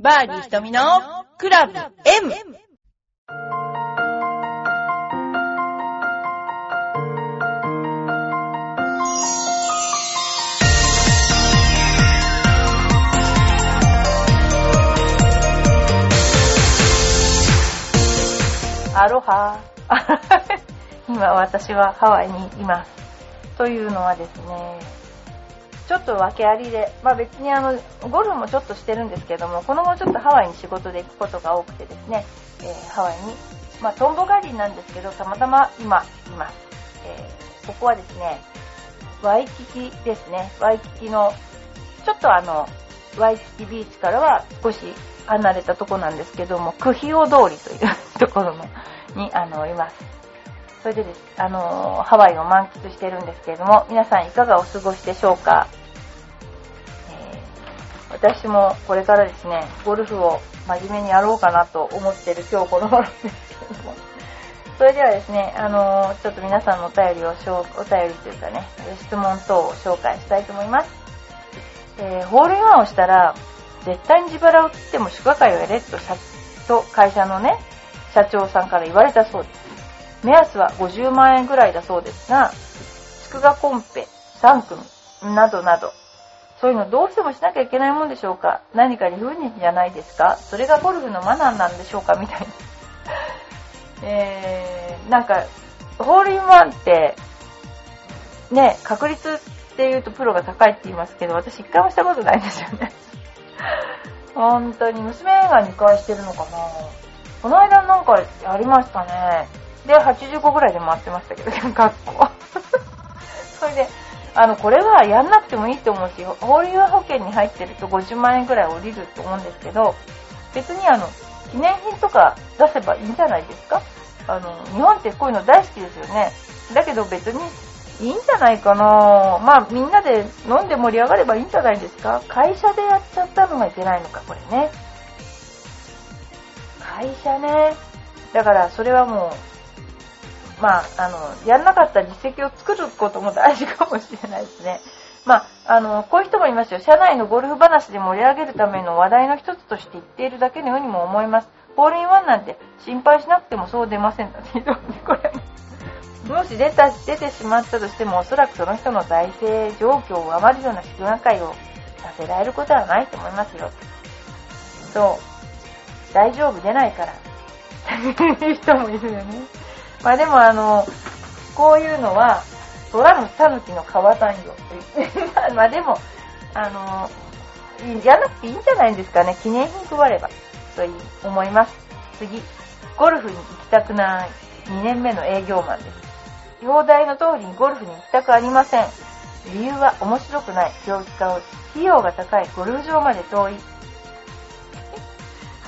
バーディー瞳のクラブ M! アロハ 今私はハワイにいます。というのはですね、ちょっと訳ありで、まあ別にあの、ゴルフもちょっとしてるんですけども、この後ちょっとハワイに仕事で行くことが多くてですね、えー、ハワイに、まあトンボ狩りなんですけど、たまたま今います。えー、ここはですね、ワイキキですね。ワイキキの、ちょっとあの、ワイキキビーチからは少し離れたとこなんですけども、クヒオ通りという ところにあのいます。それでです、あのハワイを満喫してるんですけれども、皆さんいかがお過ごしでしょうか、えー、私もこれからですね、ゴルフを真面目にやろうかなと思ってる今日この頃ですけれども、それではですね、あのちょっと皆さんのお便りを、お便りというかね、質問等を紹介したいと思います。えー、ホールインワンをしたら、絶対に自腹を切っても祝賀会をやれとと会社のね、社長さんから言われたそうです。目安は50万円ぐらいだそうですが、祝賀コンペ3組などなど、そういうのどうしてもしなきゃいけないもんでしょうか？何か理不尽じゃないですか？それがゴルフのマナーなんでしょうか？みたいな。えー、なんか、ホールインワンって、ね、確率って言うとプロが高いって言いますけど、私一回もしたことないんですよね。本当に娘が2回してるのかなこの間なんかやりましたね。で、85ぐらいで回ってましたけど、学校。それで、あの、これはやんなくてもいいと思うし、法律保険に入ってると50万円ぐらい降りると思うんですけど、別にあの、記念品とか出せばいいんじゃないですか？あの、日本ってこういうの大好きですよね。だけど別にいいんじゃないかなまあみんなで飲んで盛り上がればいいんじゃないですか？会社でやっちゃったのがいけないのか、これね。会社ね。だからそれはもう、まあ、あの、やんなかった実績を作ることも大事かもしれないですね。まあ、あの、こういう人もいますよ。社内のゴルフ話で盛り上げるための話題の一つとして言っているだけのようにも思います。ホールインワンなんて心配しなくてもそう出ませんので、これ。もし出た、出てしまったとしても、おそらくその人の財政状況を上回るような祝賀会をさせられることはないと思いますよ。そう。大丈夫出ないから。いう人もいるよね。まあでもあの、こういうのは、虎の狸の川山よまあでも、あの、やらなくていいんじゃないんですかね。記念品配れば。と思います。次。ゴルフに行きたくない2年目の営業マンです。表題の通りにゴルフに行きたくありません。理由は面白くない、気を使う、費用が高い、ゴルフ場まで遠い、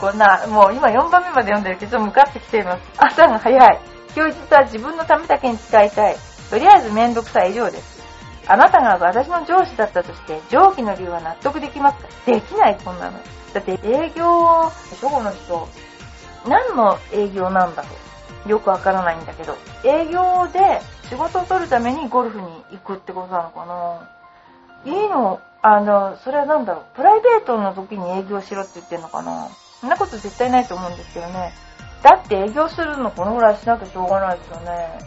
こんな、もう今4番目まで読んでるけど、向かってきています。朝が早い。休日は自分のためだけに使いたい。とりあえずめんどくさい以上です。あなたが私の上司だったとして、上記の理由は納得できますか？できない、こんなの。だって営業、初後の人、何の営業なんだろう。よくわからないんだけど、営業で仕事を取るためにゴルフに行くってことなのかな？いいの？あの、それは何だろう？プライベートの時に営業しろって言ってんのかな？そんなこと絶対ないと思うんですけどね。だって営業するのこのぐらいしなきゃしょうがないですよね。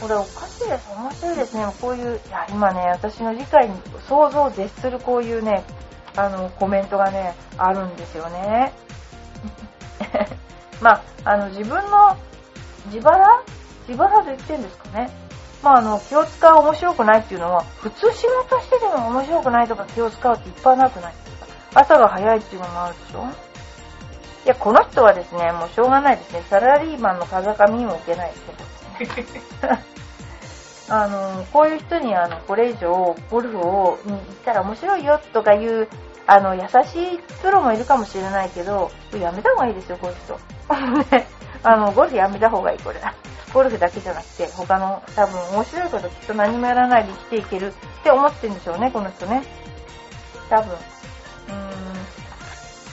これおかしいです。面白いですね。こういう、いや、今ね、私の理解に想像を絶するこういうね、あの、コメントがね、あるんですよね。まあ、あの、自分の自腹？自腹で言ってんですかね。まあ、あの、気を使う面白くないっていうのは、普通仕事してても面白くないとか気を使うっていっぱいなくないですか？朝が早いっていうのもあるでしょ？いや、この人はですね、もうしょうがないですね。サラリーマンの風上にも受けないですね。あの、こういう人に、あの、これ以上、ゴルフを、に行ったら面白いよとかいう、あの、優しいプロもいるかもしれないけど、やめた方がいいですよ、こういう人。あの、ゴルフやめた方がいい、これ。ゴルフだけじゃなくて、他の多分面白いこときっと何もやらないで生きていけるって思ってるんでしょうね、この人ね。多分。うーん。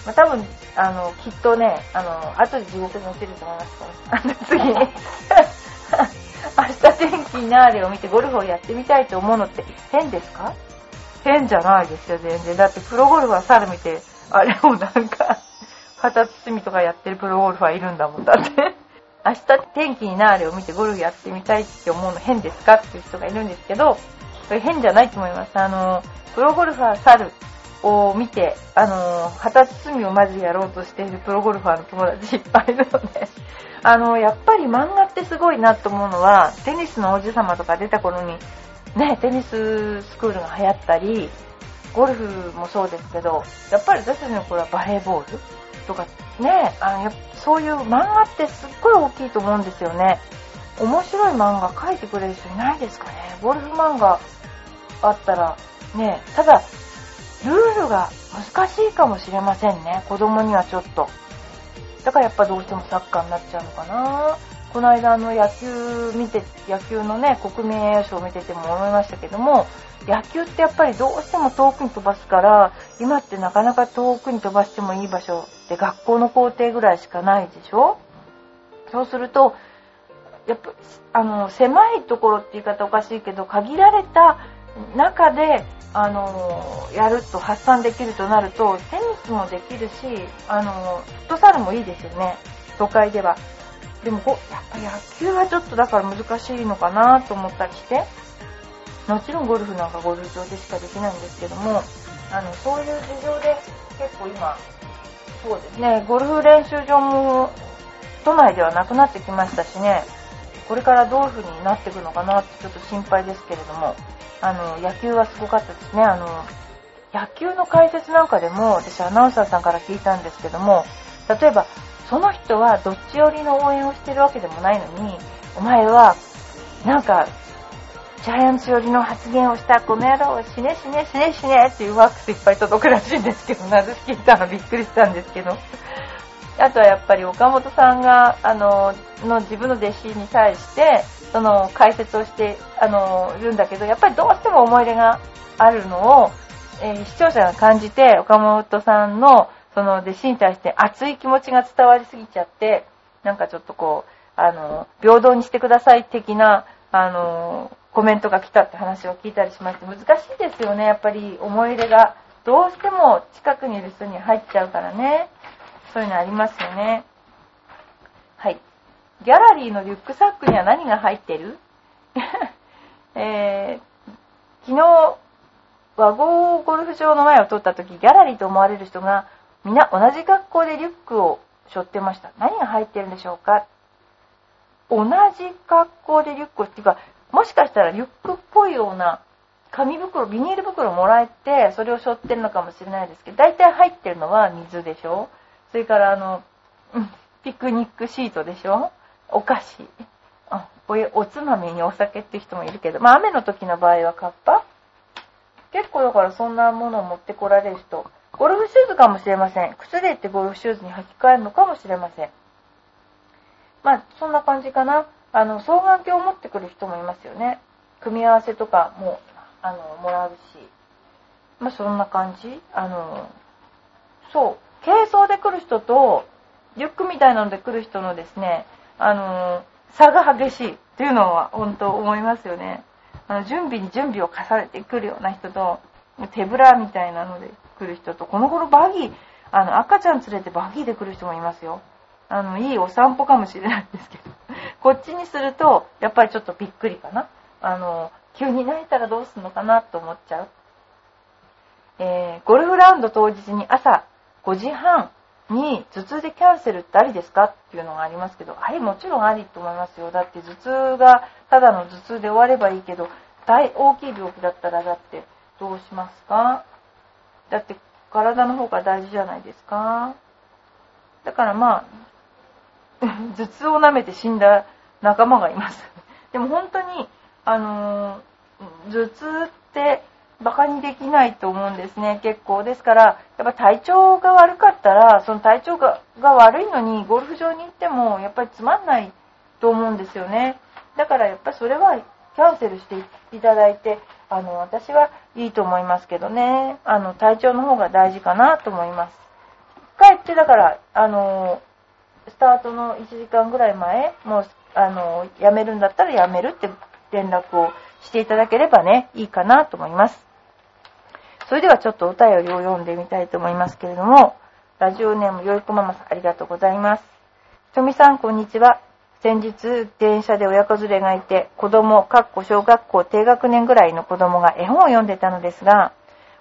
まあ、多分、あの、きっとね、あの、後で地獄に落ちると思いますから。あの、次。明日天気になーれを見てゴルフをやってみたいと思うのって変ですか？変じゃないですよ、全然。だってプロゴルファー猿見て、あれもなんか、旗包みとかやってるプロゴルファーいるんだもんだって。明日天気になあれを見てゴルフやってみたいって思うの変ですか？っていう人がいるんですけど、それ変じゃないと思います。あの、プロゴルファー猿を見て、あの、旗包みをまずやろうとしているプロゴルファーの友達いっぱいいるので、あの、やっぱり漫画ってすごいなと思うのは、テニスの王子様とか出た頃に、ね、テニススクールが流行ったり、ゴルフもそうですけど、やっぱり私たちの頃はバレーボールとか、ね、あのやそういう漫画ってすっごい大きいと思うんですよね。面白い漫画描いてくれる人いないですかね。ゴルフ漫画あったら、ね、ただ、ルールが難しいかもしれませんね。子供にはちょっと。だからやっぱどうしてもサッカーになっちゃうのかな。この間の野球見て、野球のね、国民栄誉賞を見てても思いましたけども、野球ってやっぱりどうしても遠くに飛ばすから、今ってなかなか遠くに飛ばしてもいい場所って学校の校庭ぐらいしかないでしょそうすると、やっぱ、あの、狭いところって言い方おかしいけど、限られた中で、あの、やると発散できるとなると、テニスもできるし、あの、フットサルもいいですよね。都会では。でも、やっぱ野球はちょっとだから難しいのかなと思ったりして、もちろんゴルフなんかゴルフ場でしかできないんですけども、あの、そういう事情で結構今、そうですね、ゴルフ練習場も都内ではなくなってきましたしね、これからどういう風になっていくのかなってちょっと心配ですけれども、あの、野球はすごかったですね。あの、野球の解説なんかでも、私アナウンサーさんから聞いたんですけども、例えば、その人はどっち寄りの応援をしてるわけでもないのに、お前は、なんか、ジャイアンツ寄りの発言をしたこの野郎、死ね死ね死ね死ねっていうワックスいっぱい届くらしいんですけど、なぜ聞いたのびっくりしたんですけど。あとはやっぱり岡本さんが、あの、の自分の弟子に対して、その解説をしてあのいるんだけど、やっぱりどうしても思い入れがあるのを、えー、視聴者が感じて、岡本さんのその弟子に対して熱い気持ちが伝わりすぎちゃって、なんかちょっとこう、あの、平等にしてください的な、あの、コメントが来たって話を聞いたりしまして、難しいですよね、やっぱり思い入れが。どうしても近くにいる人に入っちゃうからね。そういうのありますよね。はい。ギャラリーのリュックサックには何が入ってる？えー、昨日、和合ゴルフ場の前を通った時、ギャラリーと思われる人が、みんな同じ格好でリュックを背負ってました。何が入ってるんでしょうか？同じ格好でリュックを、っていうか、もしかしたらリュックっぽいような紙袋、ビニール袋もらえて、それを背負ってるのかもしれないですけど、大体入ってるのは水でしょ？それからあの、ピクニックシートでしょ？お菓子。おおつまみにお酒って人もいるけど、まあ雨の時の場合はカッパ結構だからそんなものを持ってこられる人。ゴルフシューズかもしれません。靴で行ってゴルフシューズに履き替えるのかもしれません。まあそんな感じかな。あの、双眼鏡を持ってくる人もいますよね。組み合わせとかも、あの、もらうし。まあそんな感じ。あの、そう。軽装で来る人と、リュックみたいなので来る人のですね、あの差が激しいっていうのは本当思いますよね。あの準備に準備を重ねてくるような人と、手ぶらみたいなので来る人と、この頃バギー、あの赤ちゃん連れてバギーで来る人もいますよ。あの、いいお散歩かもしれないんですけど。こっちにすると、やっぱりちょっとびっくりかな。あの、急に泣いたらどうするのかなと思っちゃう。えー、ゴルフラウンド当日に朝5時半に頭痛でキャンセルってありですかっていうのがありますけど、はい、もちろんありと思いますよ。だって頭痛がただの頭痛で終わればいいけど、大大きい病気だったらだってどうしますか？だって体の方が大事じゃないですか？だからまあ、頭痛を舐めて死んだ仲間がいます。でも本当に、あのー、頭痛ってバカにできないと思うんですね、結構。ですから、やっぱ体調が悪かったら、その体調が悪いのにゴルフ場に行っても、やっぱりつまんないと思うんですよね。だからやっぱりそれはキャンセルしていただいて、あの、私はいいと思いますけどね、あの、体調の方が大事かなと思います。帰って、だから、あの、スタートの1時間ぐらい前、もう、あの、辞めるんだったら辞めるって連絡をしていただければね、いいかなと思います。それではちょっとお便りを読んでみたいと思いますけれども、ラジオネームよいこママさんありがとうございます。ひとみさんこんにちは。先日、電車で親子連れがいて、子供、かっこ小学校低学年ぐらいの子供が絵本を読んでたのですが、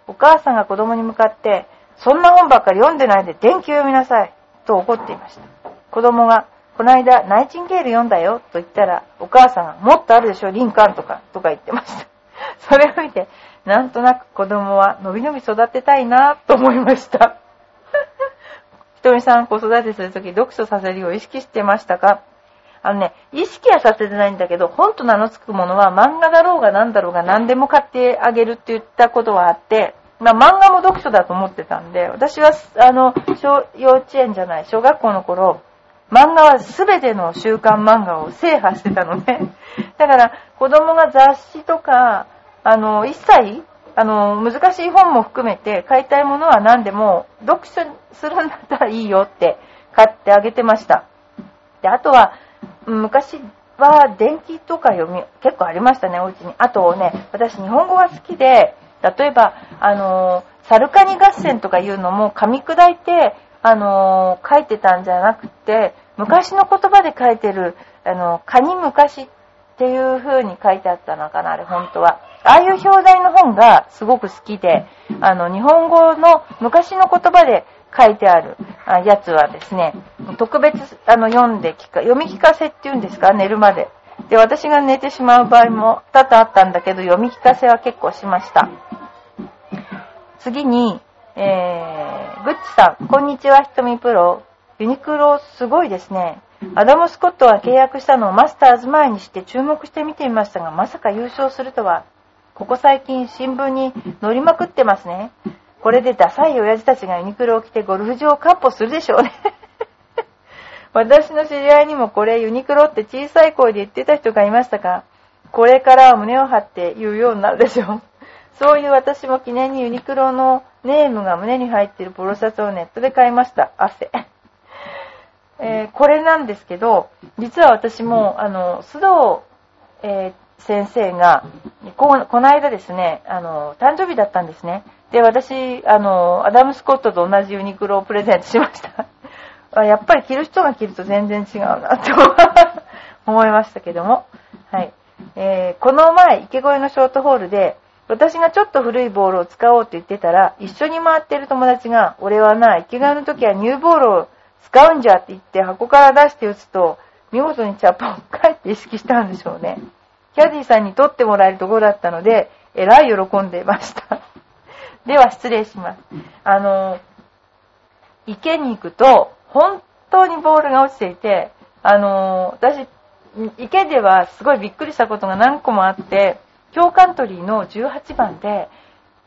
お母さんが子供に向かって、そんな本ばっかり読んでないで電気を読みなさい、と怒っていました。子供が、この間、ナイチンゲール読んだよ、と言ったら、お母さんが、もっとあるでしょ、リンカーンとか、とか言ってました。それを見て、なんとなく子供はのびのび育てたいな、と思いました。ひとみさん、子育てするとき、読書させるよう意識してましたか？あのね、意識はさせてないんだけど、本と名の付くものは漫画だろうが何だろうが何でも買ってあげるって言ったことはあって、まあ漫画も読書だと思ってたんで、私は、あの、小、幼稚園じゃない、小学校の頃、漫画は全ての週刊漫画を制覇してたので、だから子供が雑誌とか、あの、一切、あの、難しい本も含めて買いたいものは何でも読書するんだったらいいよって買ってあげてました。で、あとは、昔は電気とか読み、結構ありましたね、お家に。あとね、私日本語が好きで、例えば、あのサルカニ合戦とかいうのも噛み砕いて、あの書いてたんじゃなくて、昔の言葉で書いてる、あの、カニ昔っっていう風に書いてあったのかな、あれ本当は。ああいう表題の本がすごく好きで、あの、日本語の昔の言葉で書いてあるやつはですね、特別あの読んで聞か、読み聞かせっていうんですか、寝るまで。で、私が寝てしまう場合も多々あったんだけど、読み聞かせは結構しました。次に、えー、グッチさん、こんにちは、ひとみプロ。ユニクロ、すごいですね。アダム・スコットが契約したのをマスターズ前にして注目して見てみましたが、まさか優勝するとは。ここ最近新聞に載りまくってますね。これでダサい親父たちがユニクロを着てゴルフ場をカッポするでしょうね 私の知り合いにもこれユニクロって小さい声で言ってた人がいましたかこれからは胸を張って言うようになるでしょう。そういう私も記念にユニクロのネームが胸に入っているポロシャツをネットで買いました。汗。えー、これなんですけど、実は私も、あの、須藤、えー、先生がこ、この間ですね、あの、誕生日だったんですね。で、私、あの、アダム・スコットと同じユニクロをプレゼントしました。やっぱり着る人が着ると全然違うなって思いましたけども。はい。えー、この前、池越えのショートホールで、私がちょっと古いボールを使おうと言ってたら、一緒に回ってる友達が、俺はな、池越えの時はニューボールを使うんじゃって言って箱から出して打つと、見事にチャッパを帰って意識したんでしょうね。キャディさんに取ってもらえるところだったので、えらい喜んでいました。では失礼します。あの、池に行くと、本当にボールが落ちていて、あの、私、池ではすごいびっくりしたことが何個もあって、京カントリーの18番で、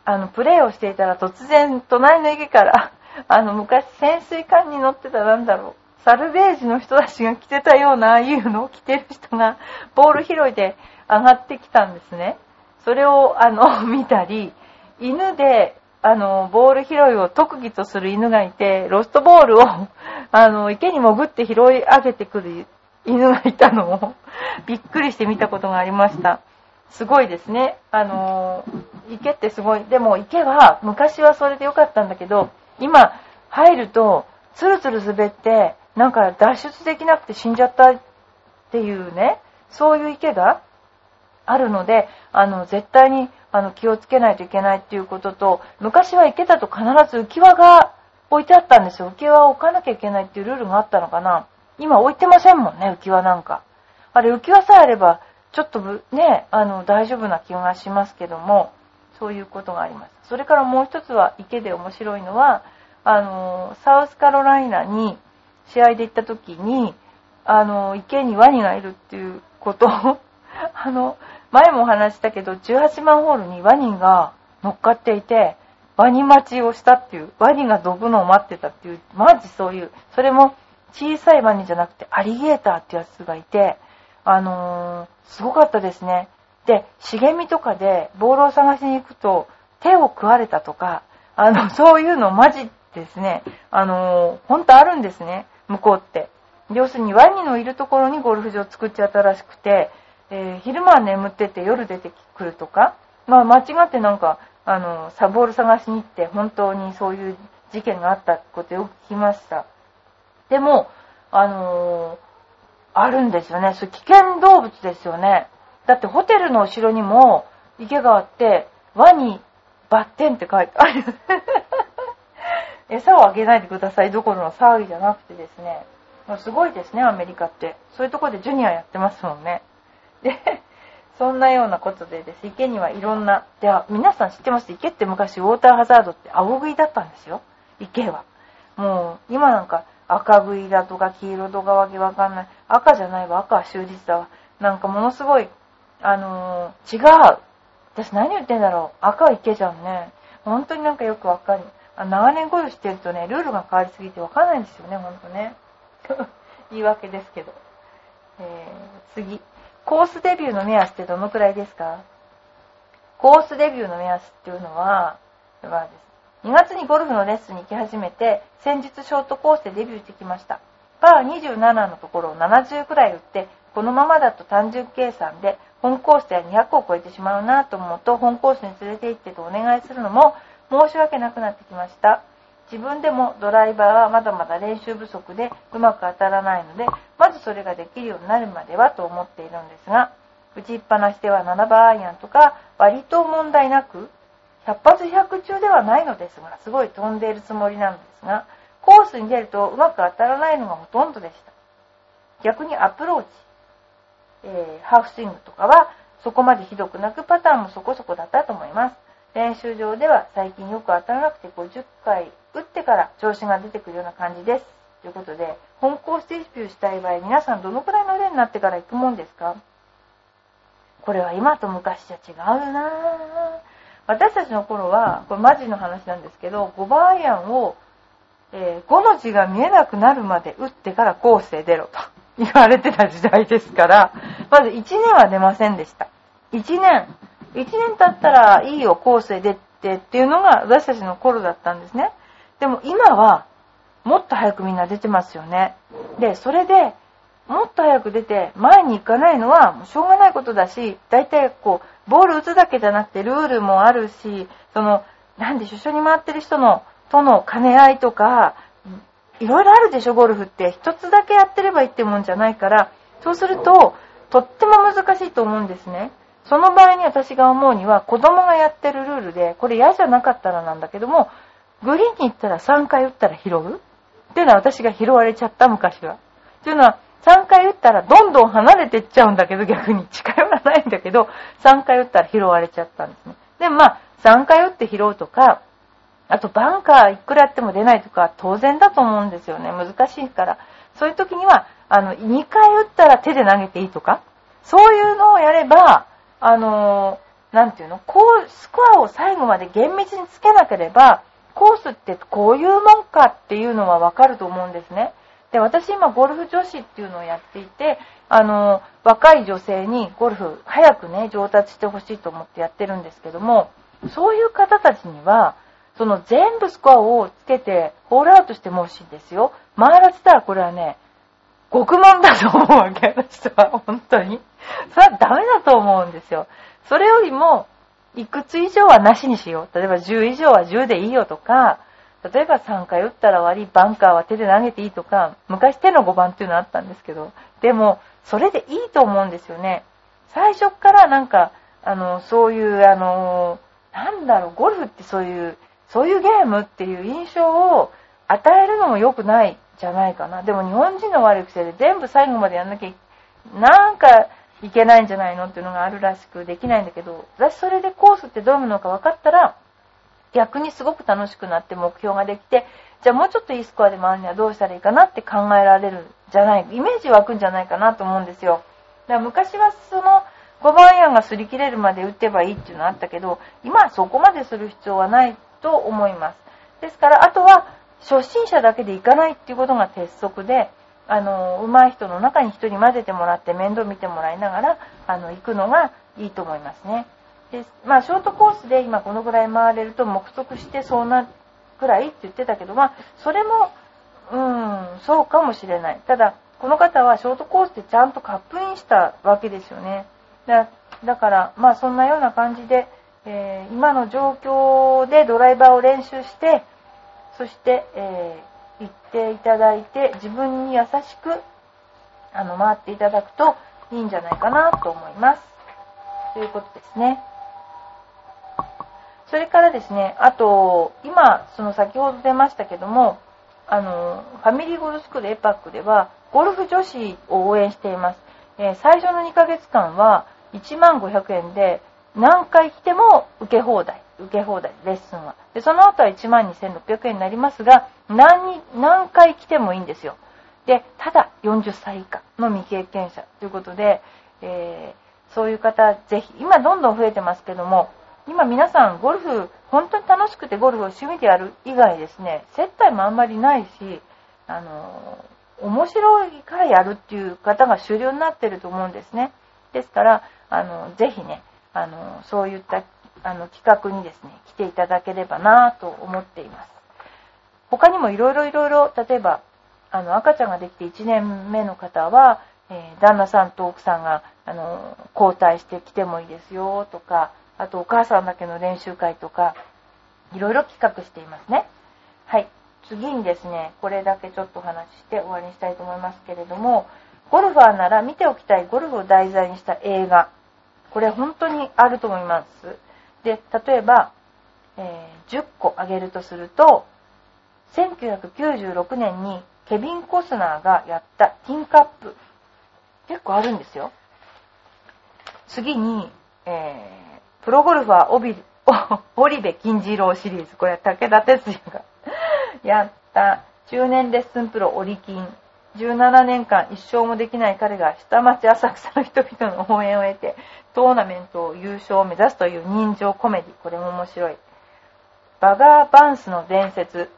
あの、プレーをしていたら突然、隣の池から、あの、昔潜水艦に乗ってたなんだろう、サルベージの人たちが着てたような、ああいうのを着てる人が、ボール拾いで上がってきたんですね。それを、あの、見たり、犬で、あの、ボール拾いを特技とする犬がいて、ロストボールを、あの、池に潜って拾い上げてくる犬がいたのを、びっくりして見たことがありました。すごいですね。あの、池ってすごい。でも池は、昔はそれでよかったんだけど、今、入ると、ツルツル滑って、なんか脱出できなくて死んじゃったっていうね、そういう池があるので、あの、絶対にあの気をつけないといけないっていうことと、昔は池だと必ず浮き輪が置いてあったんですよ。浮き輪を置かなきゃいけないっていうルールがあったのかな。今置いてませんもんね、浮き輪なんか。あれ、浮き輪さえあれば、ちょっとね、あの、大丈夫な気がしますけども、そういうことがあります。それからもう一つは池で面白いのは、あの、サウスカロライナに試合で行った時に、あの、池にワニがいるっていうことを あの、前もお話したけど、18番ホールにワニが乗っかっていて、ワニ待ちをしたっていう、ワニが飛ぶのを待ってたっていう、マジそういう、それも小さいワニじゃなくてアリゲーターってやつがいて、あのー、すごかったですね。で、茂みとかでボールを探しに行くと、手を食われたとか、あの、そういうのマジですね。あの、本当あるんですね、向こうって。要するにワニのいるところにゴルフ場を作っちゃったらしくて、えー、昼間は眠ってて夜出てくるとか、まあ間違ってなんかあの、サボール探しに行って本当にそういう事件があったことよく聞きました。でも、あのー、あるんですよね。それ危険動物ですよね。だってホテルの後ろにも池があって、ワニバッテンって書いてある。餌をあげないでくださいどころの騒ぎじゃなくてですね。すごいですね、アメリカって。そういうとこでジュニアやってますもんね。で、そんなようなことでです。池にはいろんな、では、皆さん知ってます？池って昔ウォーターハザードって青食いだったんですよ。池は。もう、今なんか赤食いだとか黄色とかわけわかんない。赤じゃないわ、赤は終日だわ。なんかものすごい、あのー、違う。私何言ってんだろう。赤は池じゃんね。本当になんかよくわかる。あ長年ゴルフしてるとね、ルールが変わりすぎてわかんないんですよね、ほんとね。言い訳ですけど。えー、次。コースデビューの目安ってどのくらいですか？コースデビューの目安っていうのは、はです2月にゴルフのレッスンに行き始めて、先日ショートコースでデビューしてきました。パー27のところを70くらい打って、このままだと単純計算で、本コースでは200を超えてしまうなと思うと、本コースに連れて行ってとお願いするのも申し訳なくなってきました。自分でもドライバーはまだまだ練習不足でうまく当たらないので、まずそれができるようになるまではと思っているんですが、打ちっぱなしでは7番アイアンとか割と問題なく、100発100中ではないのですが、すごい飛んでいるつもりなんですが、コースに出るとうまく当たらないのがほとんどでした。逆にアプローチ、えー、ハーフスイングとかはそこまでひどくなくパターンもそこそこだったと思います。練習場では最近よく当たらなくて50回打ってから調子が出てくるような感じです。ということで、本校ステージビューしたい場合、皆さんどのくらいの例になってから行くもんですか？これは今と昔じゃ違うな。私たちの頃は、これマジの話なんですけど、5番アイアンを、えー、5の字が見えなくなるまで打ってからコースへ出ろと言われてた時代ですから、まず1年は出ませんでした。1年、1年経ったらいいよ、コースへ出てっていうのが私たちの頃だったんですね。でも今は、もっと早くみんな出てますよね。で、それで、もっと早く出て前に行かないのはもうしょうがないことだし、大体こう、ボール打つだけじゃなくてルールもあるし、その、なんでしょ、一緒に回ってる人の、との兼ね合いとか、いろいろあるでしょ、ゴルフって。一つだけやってればいいってもんじゃないから、そうすると、とっても難しいと思うんですね。その場合に私が思うには、子供がやってるルールで、これ嫌じゃなかったらなんだけども、グリーンに行ったら3回打ったら拾うっていうのは私が拾われちゃった、昔は。っていうのは、3回打ったらどんどん離れてっちゃうんだけど、逆に近寄らないんだけど、3回打ったら拾われちゃったんですね。でまあ、3回打って拾うとか、あとバンカーいくらやっても出ないとか、当然だと思うんですよね。難しいから。そういう時には、あの、2回打ったら手で投げていいとか、そういうのをやれば、あのー、なんていうのこう、スコアを最後まで厳密につけなければ、コースってこういうもんかっていうのはわかると思うんですね。で、私今ゴルフ女子っていうのをやっていて、あの、若い女性にゴルフ早くね、上達してほしいと思ってやってるんですけども、そういう方たちには、その全部スコアをつけてホールアウトしてもしいんですよ。回らせたらこれはね、極問だと思うわけ、私は。本当に。それはダメだと思うんですよ。それよりも、いくつ以上はなしにしよう。例えば10以上は10でいいよとか、例えば3回打ったら終わり、バンカーは手で投げていいとか、昔手の5番っていうのあったんですけど、でも、それでいいと思うんですよね。最初からなんか、あの、そういう、あの、なんだろう、ゴルフってそういう、そういうゲームっていう印象を与えるのも良くないじゃないかな。でも日本人の悪い癖で全部最後までやんなきゃ、なんか、いけないんじゃないのっていうのがあるらしくできないんだけど、私それでコースってどういうのか分かったら、逆にすごく楽しくなって目標ができて、じゃあもうちょっといいスコアで回るにはどうしたらいいかなって考えられるんじゃない、イメージ湧くんじゃないかなと思うんですよ。だから昔はその5番アイアンが擦り切れるまで打てばいいっていうのあったけど、今はそこまでする必要はないと思います。ですから、あとは初心者だけで行かないっていうことが鉄則で、あの、上手い人の中に1人混ぜてもらって面倒見てもらいながら、あの、行くのがいいと思いますね。で、まあ、ショートコースで今このぐらい回れると目測してそうなくらいって言ってたけど、まあ、それも、うん、そうかもしれない。ただ、この方はショートコースでちゃんとカップインしたわけですよね。だだから、まあ、そんなような感じで、えー、今の状況でドライバーを練習して、そして、えー、行っていただいて、自分に優しく、あの、回っていただくといいんじゃないかなと思います。ということですね。それからですね、あと、今、その先ほど出ましたけども、あの、ファミリーゴルフスクールエパックでは、ゴルフ女子を応援しています。えー、最初の2ヶ月間は、1万500円で、何回来ても受け放題。受け放題、レッスンは。で、その後は1万2600円になりますが、何、何回来てもいいんですよ。で、ただ40歳以下の未経験者ということで、えー、そういう方、ぜひ、今どんどん増えてますけども、今皆さんゴルフ、本当に楽しくてゴルフを趣味でやる以外ですね、接待もあんまりないし、あの、面白いからやるっていう方が主流になってると思うんですね。ですから、あの、ぜひね、あの、そういったあの企画にですね、来ていただければなと思っています。他にもいろいろいろいろ、例えば、あの、赤ちゃんができて1年目の方は、えー、旦那さんと奥さんが、あの、交代して来てもいいですよとか、あとお母さんだけの練習会とか、いろいろ企画していますね。はい。次にですね、これだけちょっとお話しして終わりにしたいと思いますけれども、ゴルファーなら見ておきたいゴルフを題材にした映画。これ本当にあると思います。で、例えば、えー、10個挙げるとすると、1996年にケビン・コスナーがやったティンカップ。結構あるんですよ。次に、えー、プロゴルファーオビ、リ部金次郎シリーズ。これは武田鉄矢がやった中年レッスンプロオリキン。17年間一生もできない彼が下町浅草の人々の応援を得てトーナメントを優勝を目指すという人情コメディ。これも面白い。バガー・バンスの伝説。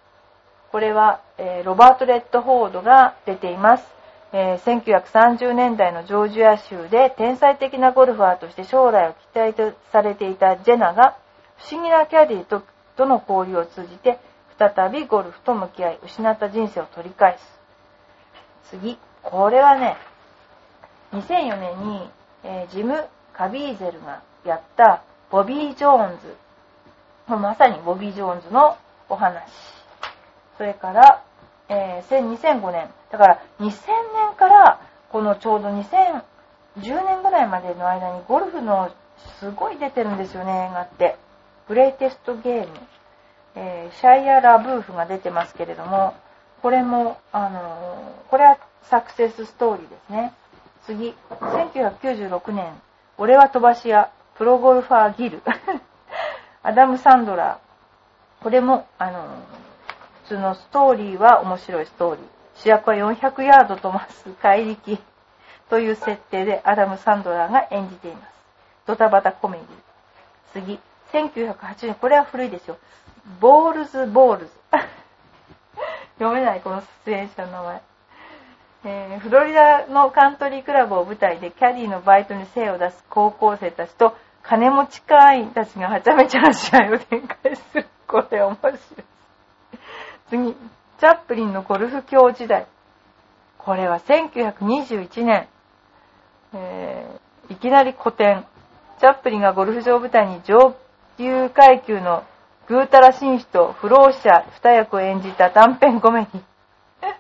これは、えー、ロバート・レッドフォードが出ています。えー、1930年代のジョージア州で天才的なゴルファーとして将来を期待されていたジェナが不思議なキャディととの交流を通じて再びゴルフと向き合い失った人生を取り返す。次。これはね、2004年に、えー、ジム・カビーゼルがやったボビー・ジョーンズ。まさにボビー・ジョーンズのお話。それから、えー、2005年。だから2000年からこのちょうど2010年ぐらいまでの間にゴルフのすごい出てるんですよね、映画って。グレイテストゲーム。えー、シャイア・ラブーフが出てますけれども、これも、あの、これはサクセスストーリーですね。次、1996年、俺は飛ばし屋、プロゴルファーギル。アダム・サンドラー。これも、あの、普通のストーリーは面白いストーリー。主役は400ヤード飛ばす怪力という設定でアダム・サンドラーが演じています。ドタバタコメディ。次、1980年、これは古いですよ。ボールズ・ボールズ。読めない、この出演者の名前。えー、フロリダのカントリークラブを舞台でキャディのバイトに精を出す高校生たちと金持ち会員たちがはちゃめちゃな試合を展開する。これ面白い。次、チャップリンのゴルフ教時代。これは1921年、えー、いきなり古典。チャップリンがゴルフ場舞台に上級階級のぐうたら紳士と不老者二役を演じた短編コメディ。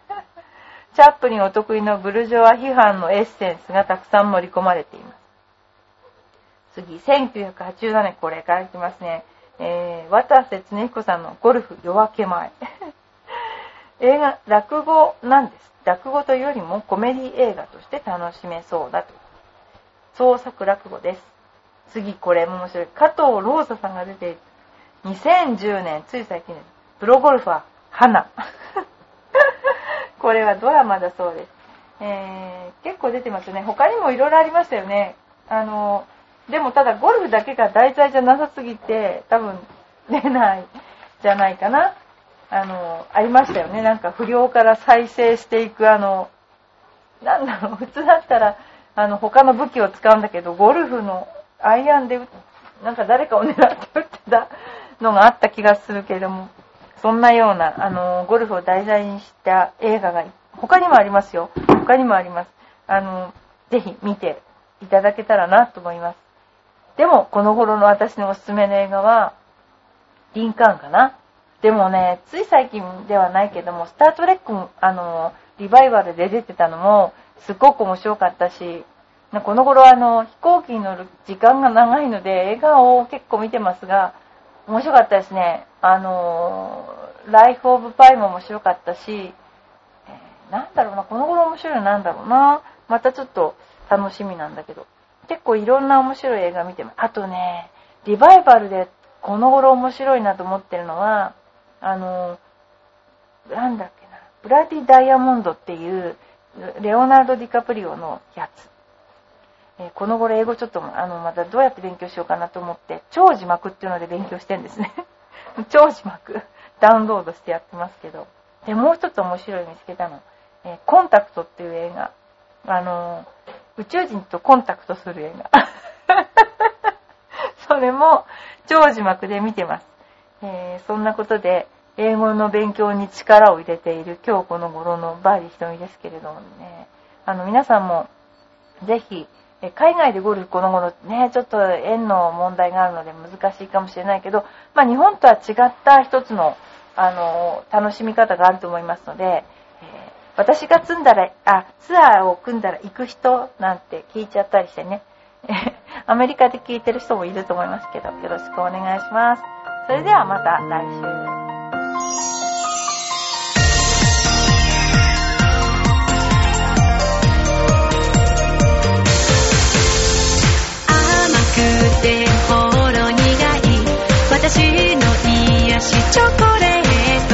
チャップリンお得意のブルジョワ批判のエッセンスがたくさん盛り込まれています。次、1987年、これからいきますね。えー、渡瀬恒彦さんのゴルフ夜明け前。映画、落語なんです。落語というよりもコメディ映画として楽しめそうだと。創作落語です。次、これも面白い。加藤ローサさんが出ている。2010年、つい最近。プロゴルファー、花。これはドラマだそうです。えー、結構出てますね。他にもいろいろありましたよね。あの、でもただゴルフだけが題材じゃなさすぎて、多分出ないじゃないかな。あの、ありましたよね。なんか不良から再生していくあの、なんだろう、普通だったら、あの、他の武器を使うんだけど、ゴルフのアイアンで、なんか誰かを狙って打ってたのがあった気がするけれども、そんなような、あの、ゴルフを題材にした映画が、他にもありますよ。他にもあります。あの、ぜひ見ていただけたらなと思います。でも、この頃の私のおすすめの映画は、リンカーンかな。でもね、つい最近ではないけども、スタートレックも、あの、リバイバルで出てたのも、すっごく面白かったし、この頃あの、飛行機に乗る時間が長いので、映画を結構見てますが、面白かったですね。あの、ライフオブパイも面白かったし、えー、なんだろうな、この頃面白いのなんだろうな。またちょっと楽しみなんだけど。結構いろんな面白い映画見てます。あとね、リバイバルでこの頃面白いなと思ってるのは、あの、なんだっけな、ブラディ・ダイヤモンドっていう、レオナルド・ディカプリオのやつ。え、この頃英語ちょっと、あの、またどうやって勉強しようかなと思って、超字幕っていうので勉強してんですね。超字幕、ダウンロードしてやってますけど。で、もう一つ面白い見つけたの。え、コンタクトっていう映画。あの、宇宙人とコンタクトする映画。それも、超字幕で見てます。えー、そんなことで、英語の勉強に力を入れている今日この頃のバーディー瞳ですけれどもね、あの皆さんもぜひ、海外でゴルフこの頃ね、ちょっと円の問題があるので難しいかもしれないけど、まあ日本とは違った一つの、あの、楽しみ方があると思いますので、えー、私が積んだら、あ、ツアーを組んだら行く人なんて聞いちゃったりしてね、アメリカで聞いてる人もいると思いますけど、よろしくお願いします。それではまた来週。くてほろ苦い。私の癒しチョコレート。